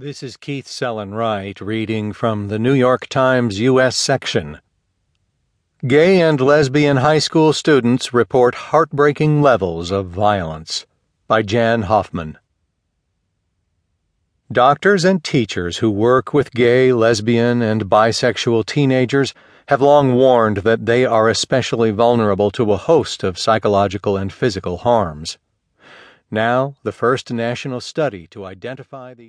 This is Keith Sellon Wright reading from the New York Times U.S. section. Gay and lesbian high school students report heartbreaking levels of violence by Jan Hoffman. Doctors and teachers who work with gay, lesbian, and bisexual teenagers have long warned that they are especially vulnerable to a host of psychological and physical harms. Now, the first national study to identify these